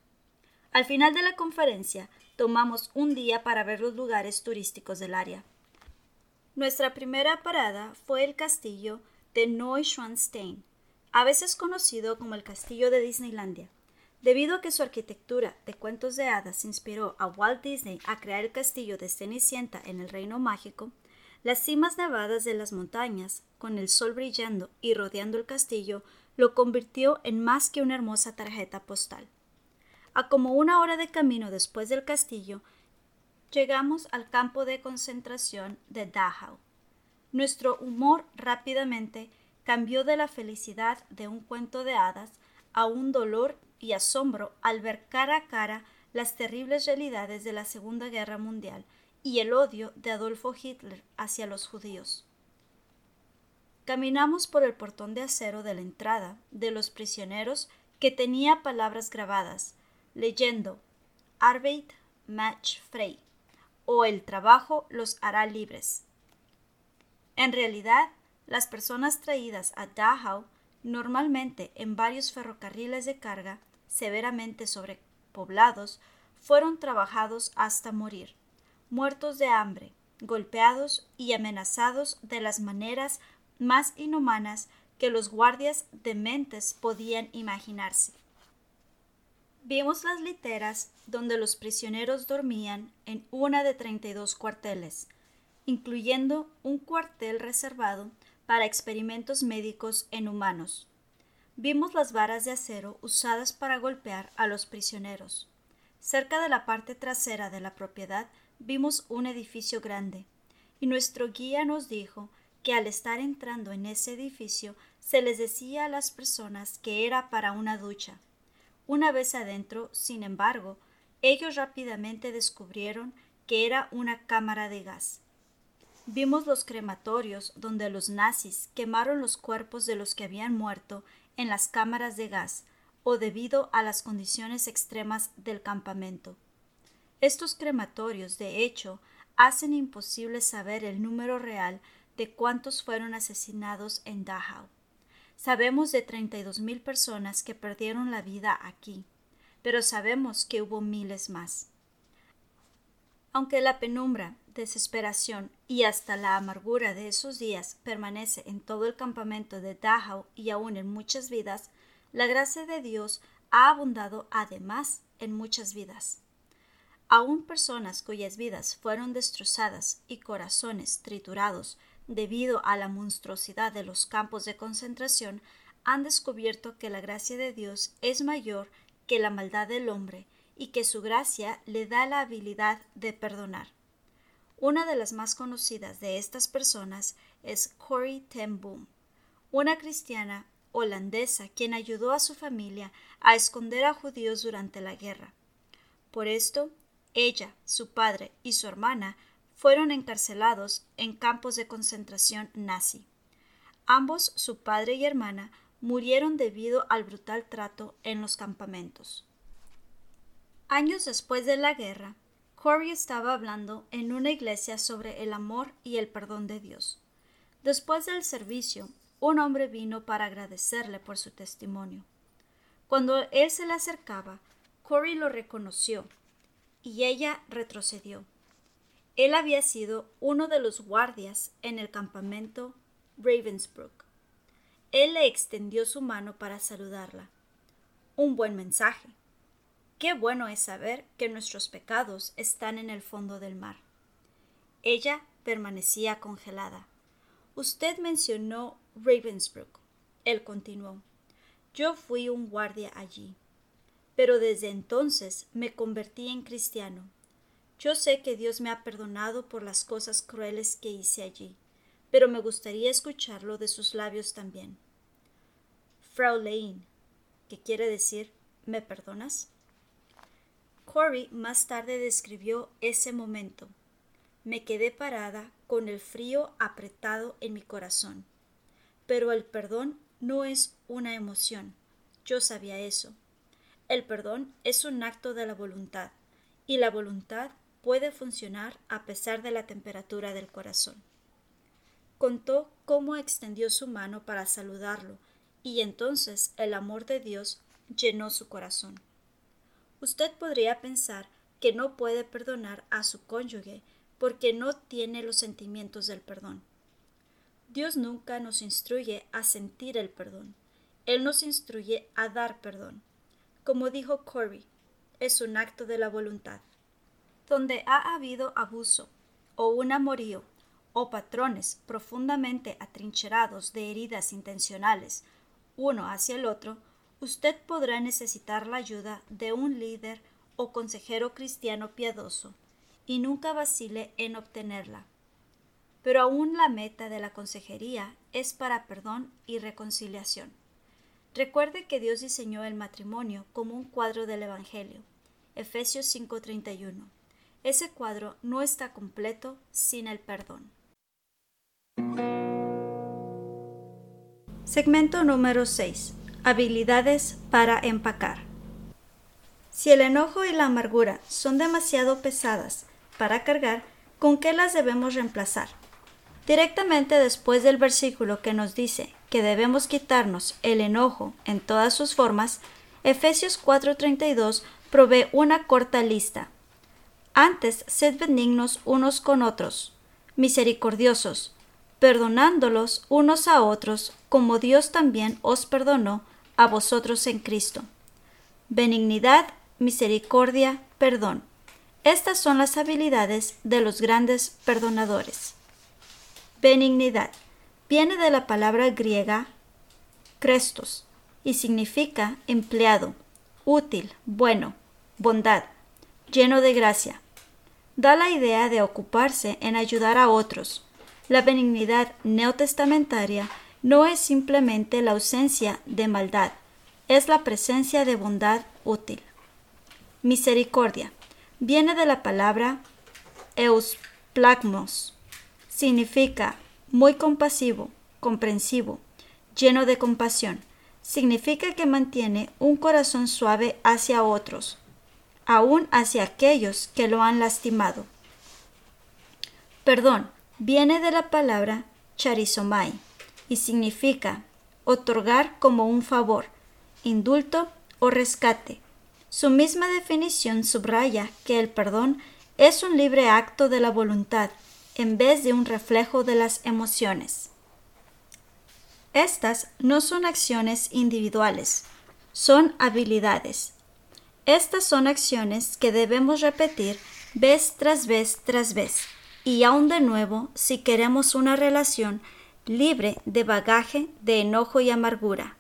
Al final de la conferencia, tomamos un día para ver los lugares turísticos del área. Nuestra primera parada fue el castillo de Neuschwanstein, a veces conocido como el castillo de Disneylandia. Debido a que su arquitectura de cuentos de hadas inspiró a Walt Disney a crear el castillo de Cenicienta en el Reino Mágico, las cimas nevadas de las montañas, con el sol brillando y rodeando el castillo, lo convirtió en más que una hermosa tarjeta postal. A como una hora de camino después del castillo, llegamos al campo de concentración de Dachau. Nuestro humor rápidamente cambió de la felicidad de un cuento de hadas a un dolor y asombro al ver cara a cara las terribles realidades de la Segunda Guerra Mundial y el odio de Adolfo Hitler hacia los judíos. Caminamos por el portón de acero de la entrada de los prisioneros que tenía palabras grabadas, leyendo Arbeit match frei o el trabajo los hará libres. En realidad, las personas traídas a Dachau, normalmente en varios ferrocarriles de carga severamente sobrepoblados, fueron trabajados hasta morir muertos de hambre, golpeados y amenazados de las maneras más inhumanas que los guardias dementes podían imaginarse. Vimos las literas donde los prisioneros dormían en una de treinta y dos cuarteles, incluyendo un cuartel reservado para experimentos médicos en humanos. Vimos las varas de acero usadas para golpear a los prisioneros. Cerca de la parte trasera de la propiedad vimos un edificio grande, y nuestro guía nos dijo que al estar entrando en ese edificio se les decía a las personas que era para una ducha. Una vez adentro, sin embargo, ellos rápidamente descubrieron que era una cámara de gas. Vimos los crematorios donde los nazis quemaron los cuerpos de los que habían muerto en las cámaras de gas o debido a las condiciones extremas del campamento. Estos crematorios, de hecho, hacen imposible saber el número real de cuántos fueron asesinados en Dachau. Sabemos de 32.000 personas que perdieron la vida aquí, pero sabemos que hubo miles más. Aunque la penumbra, desesperación y hasta la amargura de esos días permanece en todo el campamento de Dachau y aún en muchas vidas, la gracia de Dios ha abundado además en muchas vidas. Aún personas cuyas vidas fueron destrozadas y corazones triturados debido a la monstruosidad de los campos de concentración han descubierto que la gracia de Dios es mayor que la maldad del hombre y que su gracia le da la habilidad de perdonar. Una de las más conocidas de estas personas es Corrie ten Boom, una cristiana holandesa quien ayudó a su familia a esconder a judíos durante la guerra. Por esto, ella, su padre y su hermana fueron encarcelados en campos de concentración nazi. Ambos, su padre y hermana, murieron debido al brutal trato en los campamentos. Años después de la guerra, Corey estaba hablando en una iglesia sobre el amor y el perdón de Dios. Después del servicio, un hombre vino para agradecerle por su testimonio. Cuando él se le acercaba, Corey lo reconoció y ella retrocedió. Él había sido uno de los guardias en el campamento Ravensbrück. Él le extendió su mano para saludarla. Un buen mensaje. Qué bueno es saber que nuestros pecados están en el fondo del mar. Ella permanecía congelada. Usted mencionó Ravensbrück. Él continuó. Yo fui un guardia allí. Pero desde entonces me convertí en cristiano. Yo sé que Dios me ha perdonado por las cosas crueles que hice allí, pero me gustaría escucharlo de sus labios también. Frau Lane, ¿qué quiere decir ¿me perdonas? Corey más tarde describió ese momento. Me quedé parada con el frío apretado en mi corazón. Pero el perdón no es una emoción. Yo sabía eso. El perdón es un acto de la voluntad, y la voluntad puede funcionar a pesar de la temperatura del corazón. Contó cómo extendió su mano para saludarlo, y entonces el amor de Dios llenó su corazón. Usted podría pensar que no puede perdonar a su cónyuge porque no tiene los sentimientos del perdón. Dios nunca nos instruye a sentir el perdón. Él nos instruye a dar perdón. Como dijo Corey, es un acto de la voluntad. Donde ha habido abuso, o un amorío, o patrones profundamente atrincherados de heridas intencionales, uno hacia el otro, usted podrá necesitar la ayuda de un líder o consejero cristiano piadoso, y nunca vacile en obtenerla. Pero aún la meta de la consejería es para perdón y reconciliación. Recuerde que Dios diseñó el matrimonio como un cuadro del Evangelio. Efesios 5:31. Ese cuadro no está completo sin el perdón. Segmento número 6 Habilidades para empacar. Si el enojo y la amargura son demasiado pesadas para cargar, ¿con qué las debemos reemplazar? Directamente después del versículo que nos dice que debemos quitarnos el enojo en todas sus formas, Efesios 4:32 provee una corta lista. Antes, sed benignos unos con otros, misericordiosos, perdonándolos unos a otros, como Dios también os perdonó a vosotros en Cristo. Benignidad, misericordia, perdón. Estas son las habilidades de los grandes perdonadores. Benignidad viene de la palabra griega crestos y significa empleado, útil, bueno, bondad, lleno de gracia. Da la idea de ocuparse en ayudar a otros. La benignidad neotestamentaria no es simplemente la ausencia de maldad, es la presencia de bondad útil. Misericordia viene de la palabra eusplagmos. Significa muy compasivo, comprensivo, lleno de compasión. Significa que mantiene un corazón suave hacia otros, aun hacia aquellos que lo han lastimado. Perdón viene de la palabra charizomai y significa otorgar como un favor, indulto o rescate, su misma definición subraya que el perdón es un libre acto de la voluntad en vez de un reflejo de las emociones. Estas no son acciones individuales, son habilidades. Estas son acciones que debemos repetir vez tras vez tras vez, y aún de nuevo si queremos una relación libre de bagaje de enojo y amargura.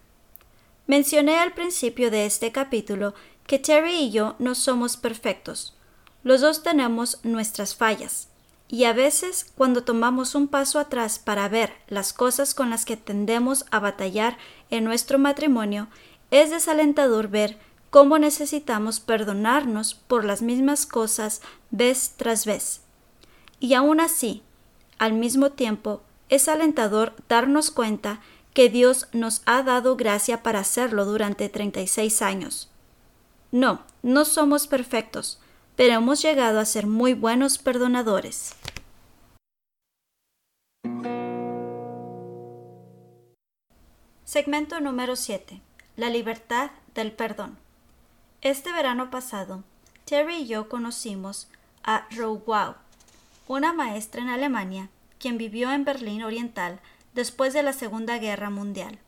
Mencioné al principio de este capítulo que Terry y yo no somos perfectos. Los dos tenemos nuestras fallas. Y a veces, cuando tomamos un paso atrás para ver las cosas con las que tendemos a batallar en nuestro matrimonio, es desalentador ver cómo necesitamos perdonarnos por las mismas cosas vez tras vez. Y aún así, al mismo tiempo, es alentador darnos cuenta que Dios nos ha dado gracia para hacerlo durante 36 años. No, no somos perfectos, pero hemos llegado a ser muy buenos perdonadores. Segmento número 7. La libertad del perdón. Este verano pasado, Terry y yo conocimos a Wow, una maestra en Alemania, quien vivió en Berlín Oriental después de la Segunda Guerra Mundial.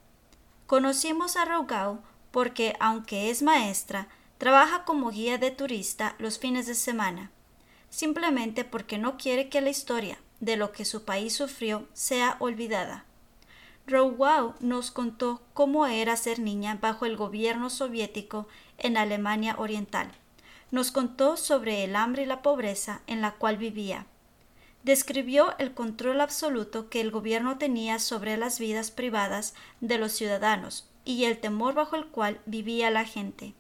Conocimos a Rougau porque, aunque es maestra, Trabaja como guía de turista los fines de semana, simplemente porque no quiere que la historia de lo que su país sufrió sea olvidada. Wow nos contó cómo era ser niña bajo el gobierno soviético en Alemania Oriental. Nos contó sobre el hambre y la pobreza en la cual vivía. Describió el control absoluto que el gobierno tenía sobre las vidas privadas de los ciudadanos y el temor bajo el cual vivía la gente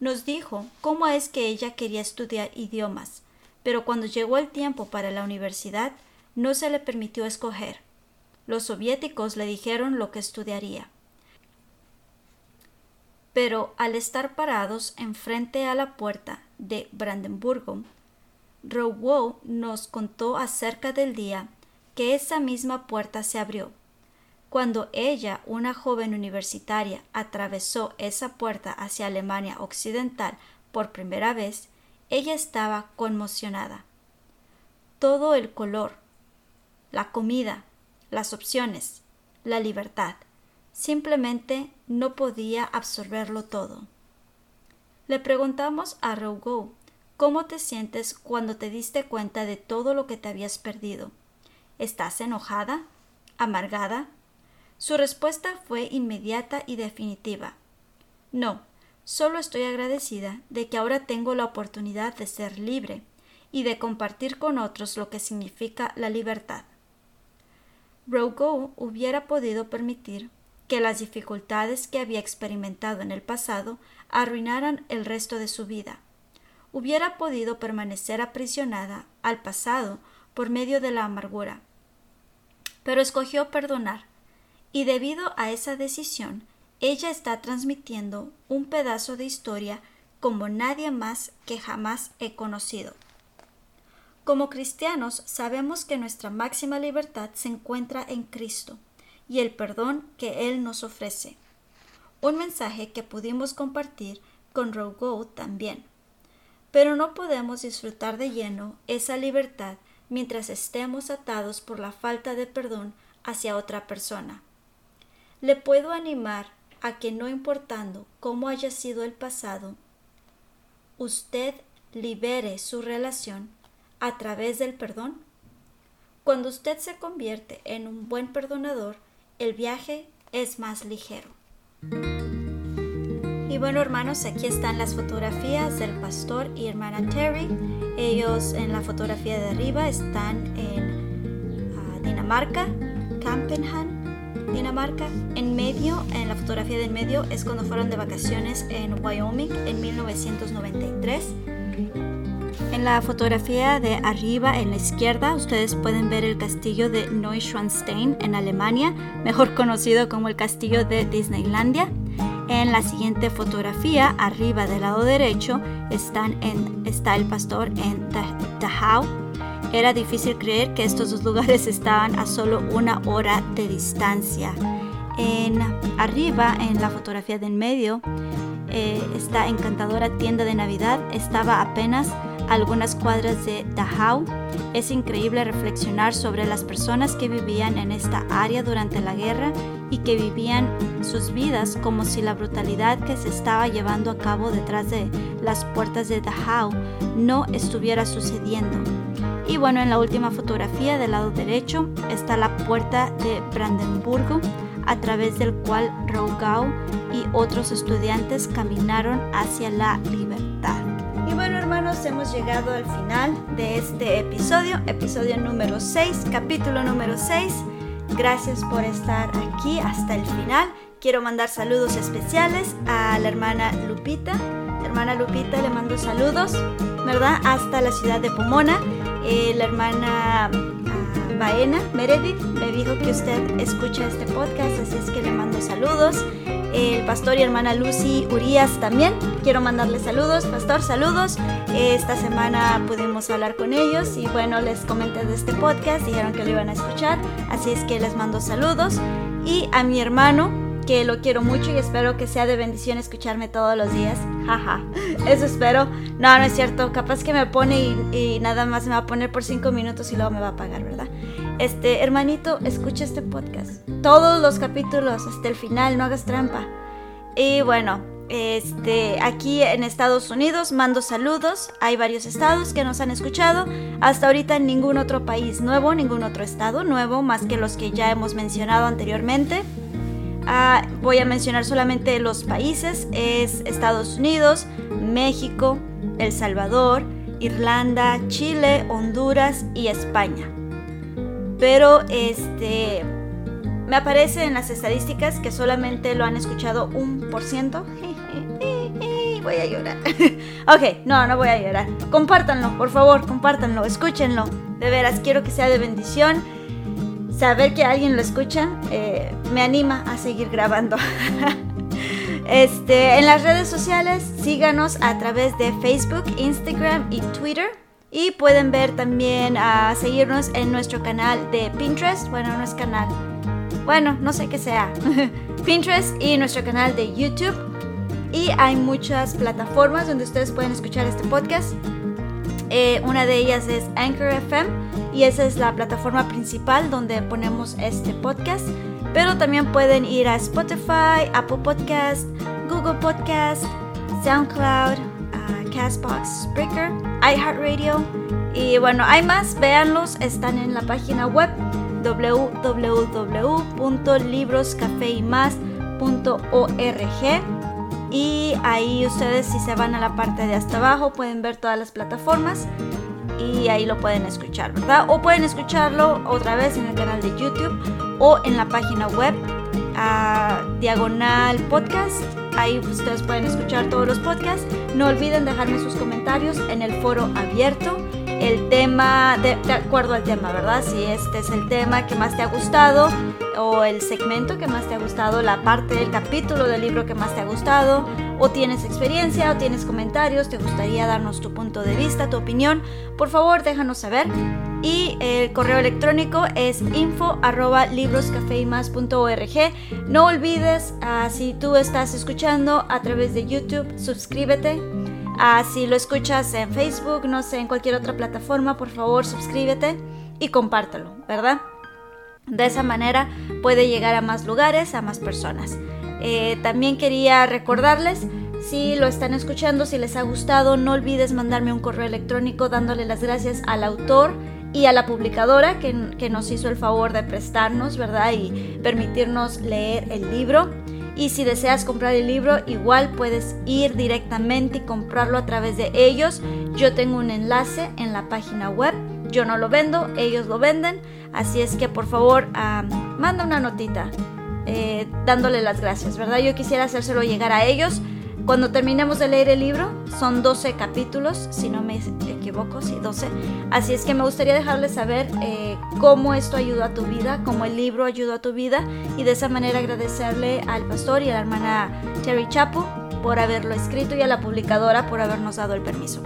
nos dijo cómo es que ella quería estudiar idiomas, pero cuando llegó el tiempo para la universidad no se le permitió escoger. Los soviéticos le dijeron lo que estudiaría. Pero al estar parados enfrente a la puerta de Brandenburgo, Rowow nos contó acerca del día que esa misma puerta se abrió cuando ella, una joven universitaria, atravesó esa puerta hacia Alemania Occidental por primera vez, ella estaba conmocionada. Todo el color, la comida, las opciones, la libertad, simplemente no podía absorberlo todo. Le preguntamos a Rougo cómo te sientes cuando te diste cuenta de todo lo que te habías perdido. ¿Estás enojada? ¿Amargada? Su respuesta fue inmediata y definitiva. No, solo estoy agradecida de que ahora tengo la oportunidad de ser libre y de compartir con otros lo que significa la libertad. Rogo hubiera podido permitir que las dificultades que había experimentado en el pasado arruinaran el resto de su vida. Hubiera podido permanecer aprisionada al pasado por medio de la amargura. Pero escogió perdonar y debido a esa decisión, ella está transmitiendo un pedazo de historia como nadie más que jamás he conocido. Como cristianos sabemos que nuestra máxima libertad se encuentra en Cristo y el perdón que Él nos ofrece. Un mensaje que pudimos compartir con Rogo también. Pero no podemos disfrutar de lleno esa libertad mientras estemos atados por la falta de perdón hacia otra persona le puedo animar a que no importando cómo haya sido el pasado, usted libere su relación a través del perdón? Cuando usted se convierte en un buen perdonador, el viaje es más ligero. Y bueno hermanos, aquí están las fotografías del pastor y hermana Terry. Ellos en la fotografía de arriba están en ah, Dinamarca, Campenham, Dinamarca. En medio, en la fotografía del medio, es cuando fueron de vacaciones en Wyoming en 1993. En la fotografía de arriba en la izquierda ustedes pueden ver el castillo de Neuschwanstein en Alemania, mejor conocido como el castillo de Disneylandia. En la siguiente fotografía, arriba del lado derecho, están en, está el pastor en Dachau. Era difícil creer que estos dos lugares estaban a solo una hora de distancia. En arriba, en la fotografía de en medio, eh, esta encantadora tienda de Navidad estaba apenas algunas cuadras de Dachau. Es increíble reflexionar sobre las personas que vivían en esta área durante la guerra y que vivían sus vidas como si la brutalidad que se estaba llevando a cabo detrás de las puertas de Dachau no estuviera sucediendo. Y bueno, en la última fotografía del lado derecho está la puerta de Brandenburgo, a través del cual Rougau y otros estudiantes caminaron hacia la libertad. Hemos llegado al final de este episodio, episodio número 6, capítulo número 6. Gracias por estar aquí hasta el final. Quiero mandar saludos especiales a la hermana Lupita. hermana Lupita le mando saludos, ¿verdad? Hasta la ciudad de Pomona. Eh, la hermana Baena Meredith me dijo que usted escucha este podcast, así es que le mando saludos el pastor y hermana Lucy Urias también. Quiero mandarle saludos, pastor, saludos. Esta semana pudimos hablar con ellos y bueno, les comenté de este podcast, dijeron que lo iban a escuchar, así es que les mando saludos. Y a mi hermano, que lo quiero mucho y espero que sea de bendición escucharme todos los días. Jaja, eso espero. No, no es cierto, capaz que me pone y, y nada más me va a poner por cinco minutos y luego me va a pagar, ¿verdad? Este, hermanito, escucha este podcast. Todos los capítulos hasta el final, no hagas trampa. Y bueno, este, aquí en Estados Unidos mando saludos. Hay varios estados que nos han escuchado. Hasta ahorita ningún otro país nuevo, ningún otro estado nuevo, más que los que ya hemos mencionado anteriormente. Ah, voy a mencionar solamente los países. Es Estados Unidos, México, El Salvador, Irlanda, Chile, Honduras y España pero este me aparece en las estadísticas que solamente lo han escuchado un por ciento. Voy a llorar. ok, no, no voy a llorar. Compártanlo, por favor, compártanlo, escúchenlo. De veras, quiero que sea de bendición. Saber que alguien lo escucha eh, me anima a seguir grabando. este, en las redes sociales, síganos a través de Facebook, Instagram y Twitter. Y pueden ver también a seguirnos en nuestro canal de Pinterest. Bueno, no es canal. Bueno, no sé qué sea. Pinterest y nuestro canal de YouTube. Y hay muchas plataformas donde ustedes pueden escuchar este podcast. Eh, una de ellas es Anchor FM y esa es la plataforma principal donde ponemos este podcast. Pero también pueden ir a Spotify, Apple Podcast, Google Podcast, SoundCloud, Castbox, Spreaker, iHeartRadio y bueno, hay más, véanlos, están en la página web www.libroscafeymas.org y ahí ustedes si se van a la parte de hasta abajo pueden ver todas las plataformas y ahí lo pueden escuchar, ¿verdad? O pueden escucharlo otra vez en el canal de YouTube o en la página web Diagonal Podcast Ahí ustedes pueden escuchar todos los podcasts. No olviden dejarme sus comentarios en el foro abierto. El tema, de, acuerdo al tema, ¿verdad? Si este es el tema que más te ha gustado o el segmento que más te ha gustado, la parte del capítulo del libro que más te ha gustado, o tienes experiencia o tienes comentarios, te gustaría darnos tu punto de vista, tu opinión, por favor déjanos saber y el correo electrónico es info arroba No olvides, ah, si tú estás escuchando a través de YouTube, suscríbete. Uh, si lo escuchas en Facebook, no sé, en cualquier otra plataforma, por favor suscríbete y compártelo, ¿verdad? De esa manera puede llegar a más lugares, a más personas. Eh, también quería recordarles Si lo están escuchando, si les ha gustado, no olvides mandarme un correo electrónico dándole las gracias al autor y a la publicadora que, que, nos hizo el favor de prestarnos, ¿verdad? Y permitirnos leer el libro. Y si deseas comprar el libro, igual puedes ir directamente y comprarlo a través de ellos. Yo tengo un enlace en la página web. Yo no lo vendo, ellos lo venden. Así es que por favor, manda una notita eh, dándole las gracias, ¿verdad? Yo quisiera hacérselo llegar a ellos cuando terminemos de leer el libro, son 12 capítulos, si no me equivoco, sí, 12. Así es que me gustaría dejarles saber eh, cómo esto ayudó a tu vida, cómo el libro ayudó a tu vida y de esa manera agradecerle al pastor y a la hermana Terry Chapo por haberlo escrito y a la publicadora por habernos dado el permiso.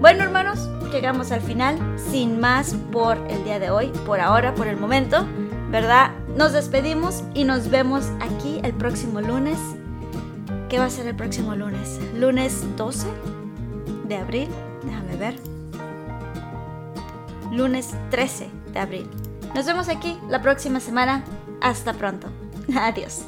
Bueno hermanos, llegamos al final, sin más por el día de hoy, por ahora, por el momento, ¿verdad? Nos despedimos y nos vemos aquí el próximo lunes ¿Qué va a ser el próximo lunes? Lunes 12 de abril. Déjame ver. Lunes 13 de abril. Nos vemos aquí la próxima semana. Hasta pronto. Adiós.